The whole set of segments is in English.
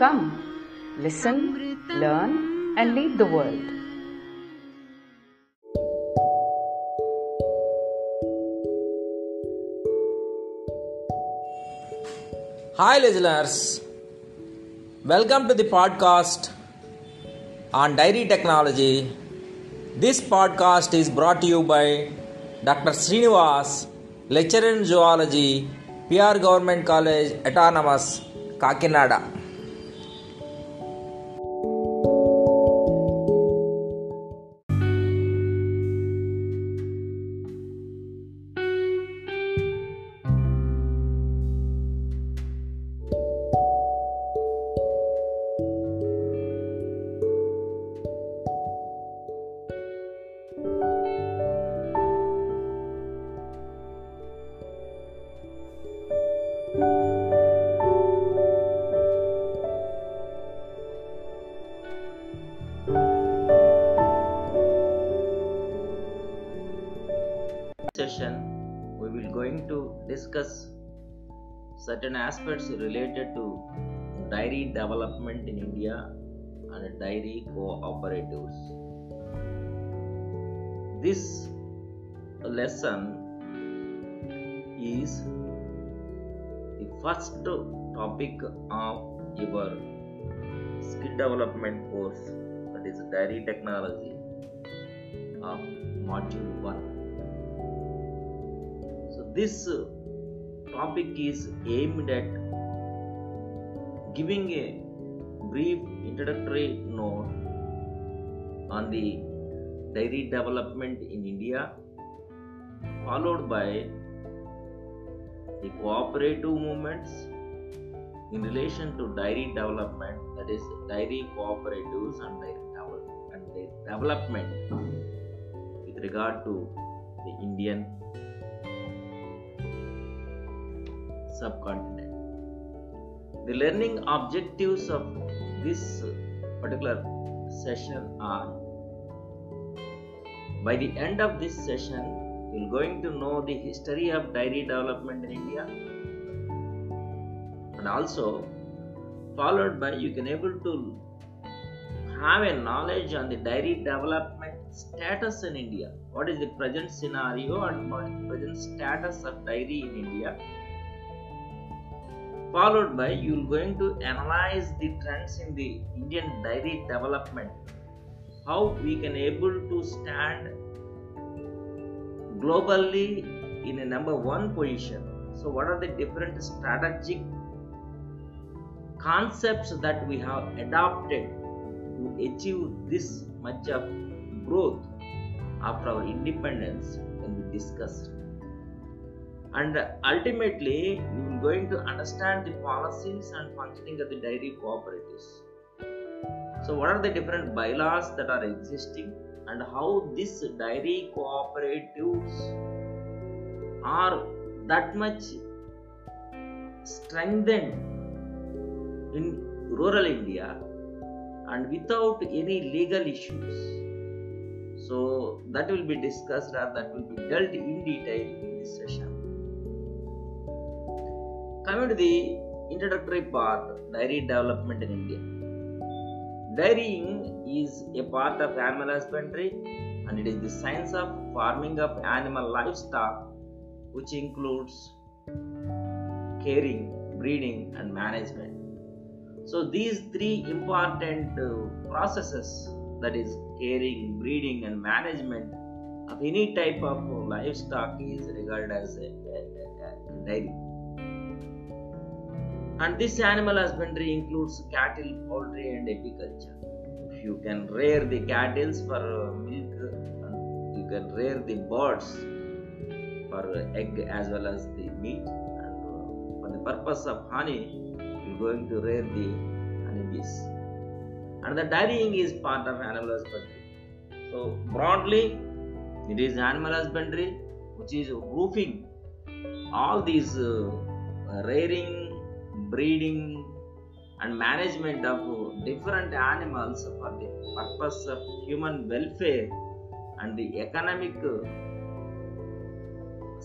Come, listen, learn, and lead the world. Hi, listeners. Welcome to the podcast on dairy technology. This podcast is brought to you by Dr. Srinivas, lecturer in zoology, PR Government College, Autonomous, Kakinada. Certain aspects related to dairy development in India and dairy cooperatives. This lesson is the first topic of your skill development course that is dairy technology of module 1 so this topic is aimed at giving a brief introductory note on the dairy development in India, followed by the cooperative movements in relation to dairy development, that is, dairy cooperatives and dairy development with regard to the Indian subcontinent. The learning objectives of this particular session are by the end of this session, you're going to know the history of dairy development in India and also followed by you can able to have a knowledge on the dairy development status in India. What is the present scenario and what is the present status of dairy in India? Followed by you're going to analyze the trends in the indian dairy development. How we can able to stand globally in a number one position. So what are the different strategic concepts that we have adopted to achieve this much of growth after our independence when we discussed and ultimately you are going to understand the policies and functioning of the dairy cooperatives. So what are the different bylaws that are existing and how these dairy cooperatives are that much strengthened in rural india and without any legal issues? So that will be discussed or that will be dealt in detail in this session Coming to the introductory part, dairy development in India. Dairying is a part of animal husbandry and it is the science of farming of animal livestock which includes caring, breeding and management. So these three important uh, processes that is caring, breeding and management of any type of livestock is regarded as a, a, a, a dairy and this animal husbandry includes cattle, poultry, and apiculture. If you can rear the cattle for uh, milk, you can rear the birds for egg as well as the meat, and uh, for the purpose of honey, you're going to rear the this. And the dairying is part of animal husbandry. So broadly, it is animal husbandry which is roofing all these uh, rearing, breeding, and management of different animals for the purpose of human welfare and the economic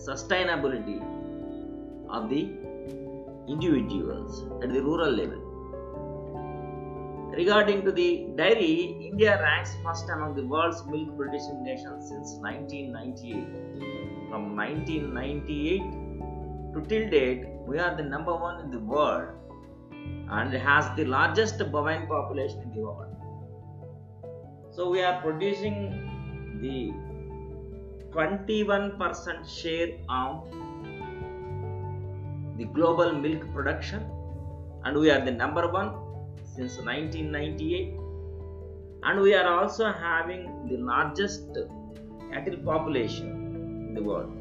sustainability of the individuals at the rural level. Regarding to the dairy, India ranks first among the world's milk producing nations since 1998. From 1998 to till date, we are the number one in the world and has the largest bovine population in the world. So we are producing the 21% share of the global milk production and we are the number one since 1998 and we are also having the largest cattle population in the world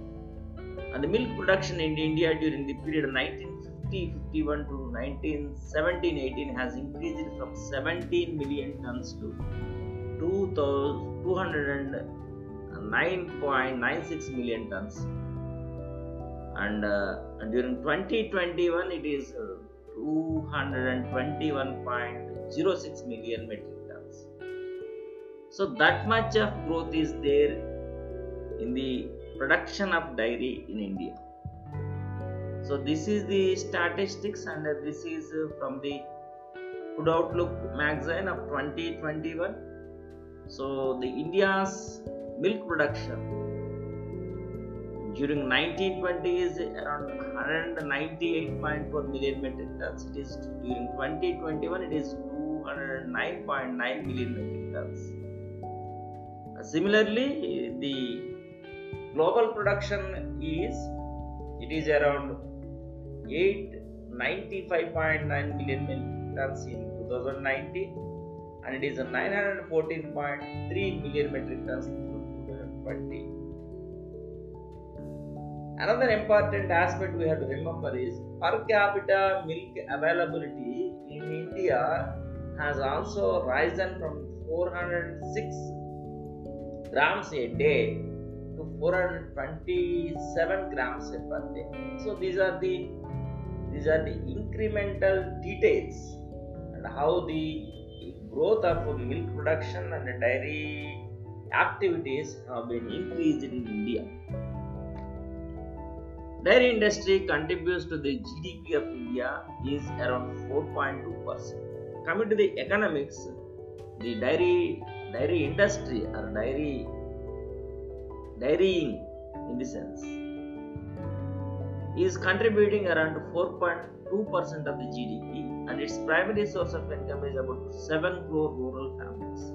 and the milk production in India during the period 1950-51 to 1917-18 has increased from 17 million tons to 209.96 million tons. And uh, during 2021 it is uh, 221.06 million metric tons. So that much of growth is there in the production of dairy in india so this is the statistics and this is uh, from the food outlook magazine of 2021 so the india's milk production during 1920 is around 198.4 million metric tons. It is during 2021 it is 209.9 million metric tons. Similarly, the global production is it is around 895.9 million tons in 2019 and it is 914.3 million metric tons in 2020. Another important aspect we have to remember is per capita milk availability in India has also risen from 406 grams a day to 427 grams per day. So these are the these are the incremental details and how the growth of milk production and dairy activities have been increased in India. Dairy industry contributes to the GDP of India is around 4.2%. Coming to the economics, the dairy dairy industry or dairy dairying in the sense is contributing around 4.2% of the GDP and its primary source of income is about 7 crore rural families.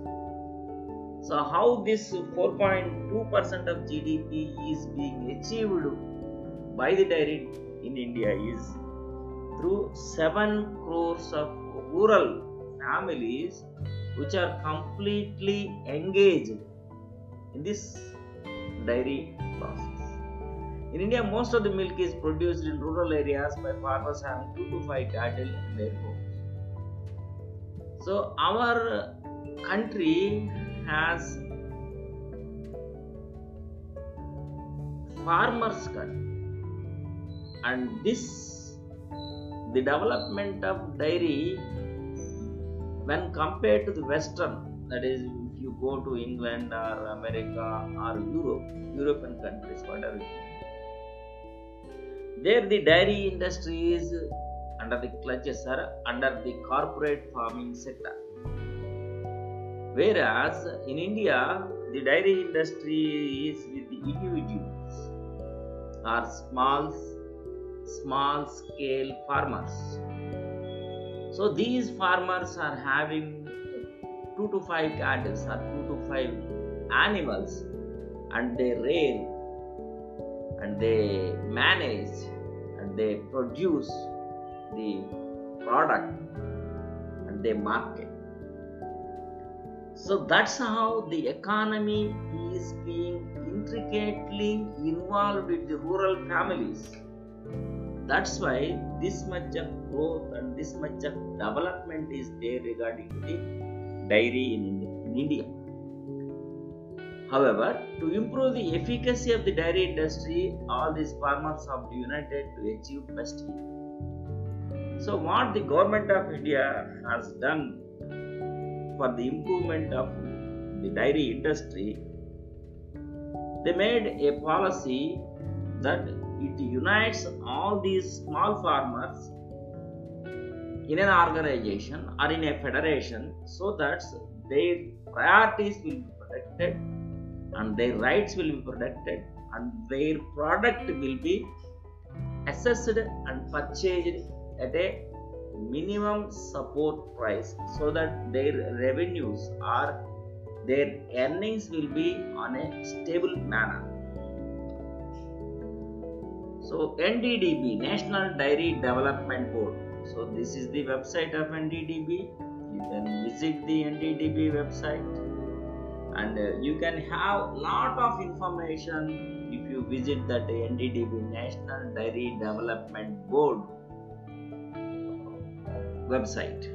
So how this 4.2% of GDP is being achieved by the dairy in India is through 7 crores of rural families which are completely engaged in this dairy process. In India, most of the milk is produced in rural areas by farmers having 2 to 5 cattle in their homes. So, our country has farmers country and this the development of dairy when compared to the western that is you go to england or america or europe european countries whatever there the dairy industry is under the clutches or under the corporate farming sector whereas in india the dairy industry is with the individuals or small small scale farmers. So these farmers are having two to five cattle or two to five animals and they rear and they manage and they produce the product and they market. So that's how the economy is being intricately involved with the rural families that's why this much of growth and this much of development is there regarding the dairy in, in India. However, to improve the efficacy of the dairy industry, all these farmers have united to achieve best yield. So, what the government of India has done for the improvement of the dairy industry, they made a policy that it unites all these small farmers in an organization or in a federation so that their priorities will be protected and their rights will be protected and their product will be assessed and purchased at a minimum support price so that their revenues or their earnings will be on a stable manner. So nddb national dairy development board so this is the website of nddb you can visit the nddb website. And uh, you can have lot of information if you visit that nddb national dairy development board website.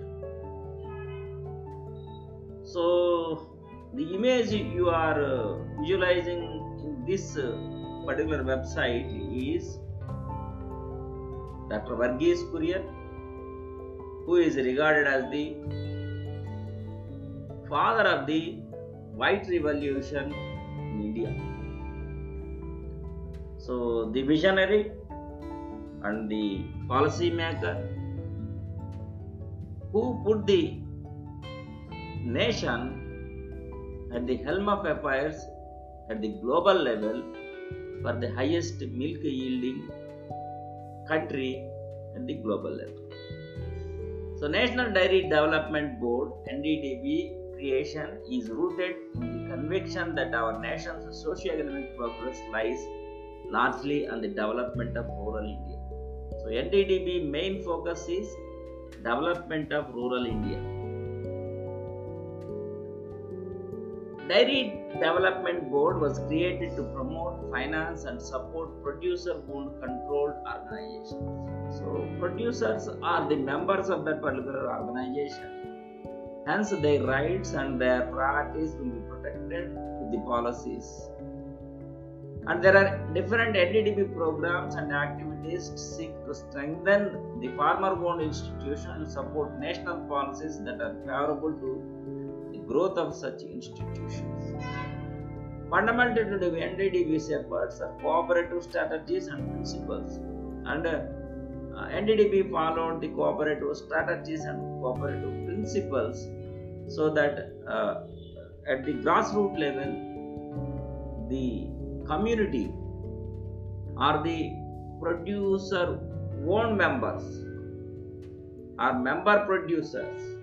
So the image you are uh, visualizing in this uh, particular website is dr Verghese Kurien who is regarded as the father of the white revolution in india so the visionary and the policy maker who put the nation at the helm of affairs at the global level for the highest milk yielding country at the global level. So, National Dairy Development Board (NDDB) creation is rooted in the conviction that our nation's socio-economic progress lies largely on the development of rural India. So, NDDB main focus is development of rural India. Dairy Development Board was created to promote, finance, and support producer-owned controlled organizations. So, producers are the members of that particular organization. Hence, their rights and their priorities will be protected with the policies. And there are different NDDB programs and activities to seek to strengthen the farmer-owned institution and support national policies that are favorable to growth of such institutions. Fundamental to the NDDB's efforts are cooperative strategies and principles. And uh, NDDB followed the cooperative strategies and cooperative principles so that uh, at the grassroots level, the community or the producer own members are member producers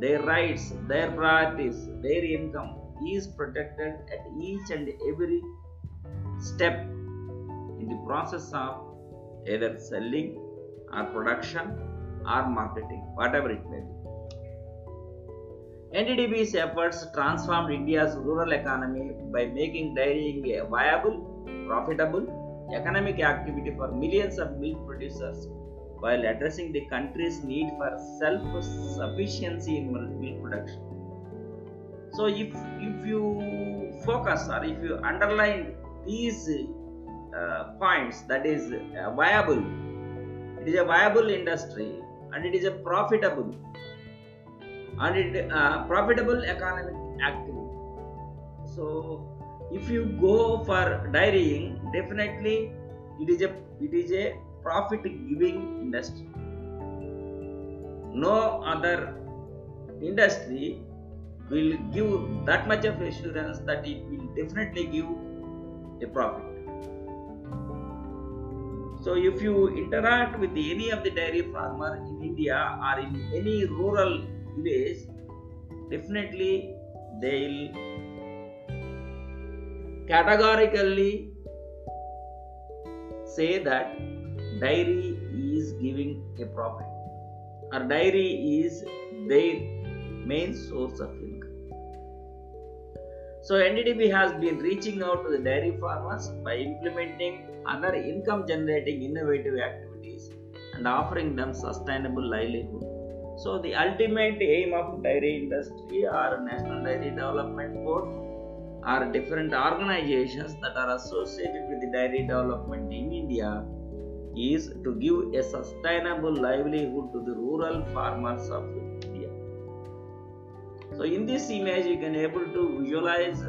their rights their priorities their income is protected at each and every step in the process of either selling or production or marketing whatever it may be. NDDB's efforts transformed India's rural economy by making dairying a viable, profitable economic activity for millions of milk producers while addressing the country's need for self-sufficiency in milk production. So, if, if you focus or if you underline these uh, points, that is uh, viable, it is a viable industry and it is a profitable and it uh, profitable economic activity so if you go for dairying definitely it is a it is a profit giving industry. No other industry will give that much of assurance that it will definitely give a profit. So if you interact with any of the dairy farmer in india or in any rural village definitely they'll categorically say that dairy is giving a profit Our dairy is their main source of income so nddb has been reaching out to the dairy farmers by implementing other income generating innovative activities activities and offering them sustainable livelihood. So the ultimate aim of dairy industry or National Dairy Development Board are different organizations that are associated with the dairy development in India is to give a sustainable livelihood to the rural farmers of India. So in this image you can able to visualize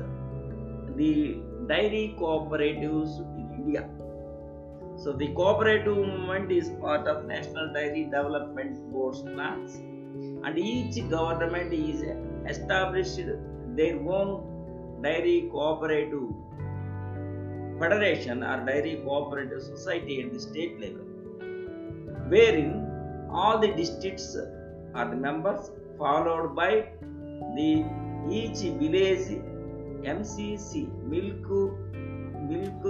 the dairy cooperatives in India. So the cooperative movement is part of National Dairy Development Board's plans and each government is established their own dairy cooperative federation or dairy cooperative society at the state level wherein all the districts are the members followed by the each village MCC milk milk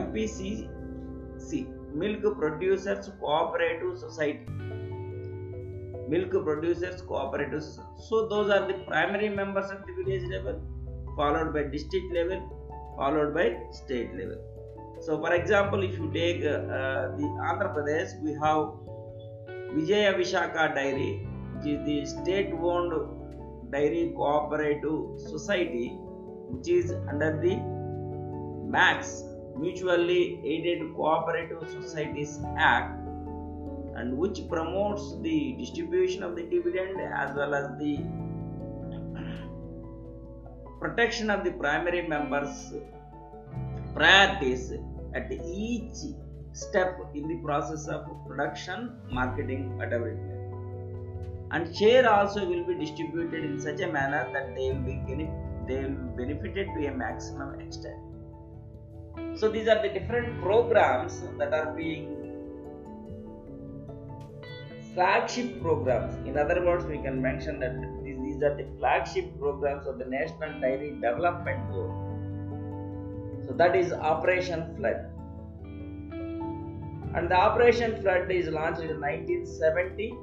MPCC milk producers cooperative society milk producers cooperative society. so those are the primary members at the village level followed by district level followed by state level. So, for example, if you take uh, uh, the Andhra Pradesh, we have Vijaya Visakha Dairy, which is the state-owned dairy cooperative society, which is under the MACS Mutually Aided Cooperative Societies Act, and which promotes the distribution of the dividend as well as the protection of the primary members priorities at each step in the process of production marketing may and share also will be distributed in such a manner that they will be they will be benefited to a maximum extent. So these are the different programs that are being flagship programs. In other words we can mention that these, are the flagship programs of the national dairy development board. So that is operation flood. And the operation flood is launched in 1970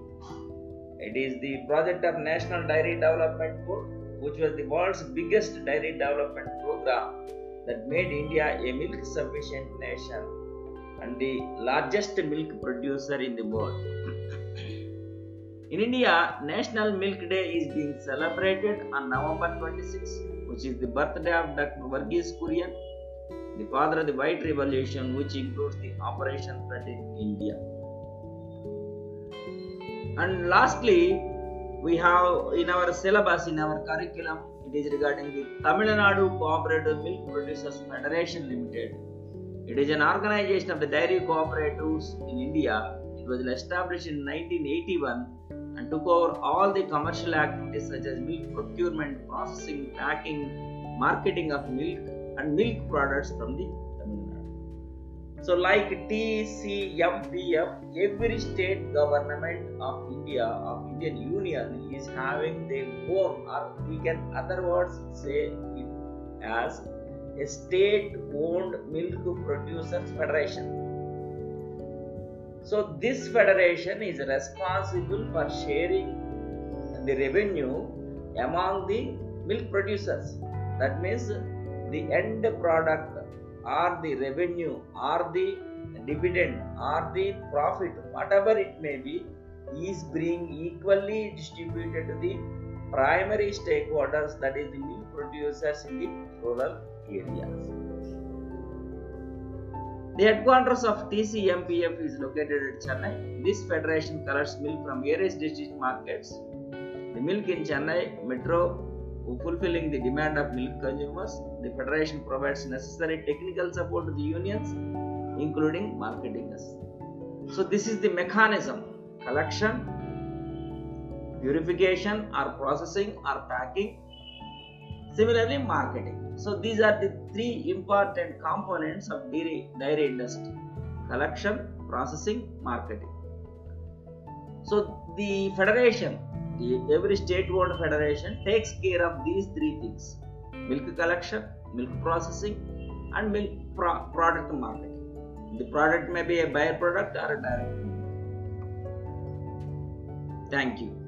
it is the project of national dairy development board which was the world's biggest dairy development program that made india a milk sufficient nation and the largest milk producer in the world in India, National Milk Day is being celebrated on November 26, which is the birthday of Dr. Verghese Kurien, the father of the White Revolution, which includes the Operation Flood in India. And lastly, we have in our syllabus, in our curriculum, it is regarding the Tamil Nadu Cooperative Milk Producers Federation Limited. It is an organization of the dairy cooperatives in India. It was established in 1981 and took over all the commercial activities such as milk procurement, processing, packing, marketing of milk and milk products from the Tamil Nadu. So, like TCMPF, every state government of India, of Indian Union, is having their own, or we can other words say it as a state-owned milk producers federation. So this federation is responsible for sharing the revenue among the milk producers. That means the end product or the revenue or the dividend or the profit, whatever it may be, is being equally distributed to the primary stakeholders, that is the milk producers in the rural areas. The headquarters of TCMPF is located at Chennai. This federation collects milk from various district markets. The milk in Chennai metro fulfilling the demand of milk consumers. The federation provides necessary technical support to the unions, including marketing. So this is the mechanism: collection, purification, or processing, or packing. Similarly, marketing. So these are the three important components of dairy, dairy industry collection, processing, marketing. So the federation, the every state-owned federation takes care of these three things milk collection, milk processing, and milk pro- product marketing. The product may be a byproduct or a direct. Thank you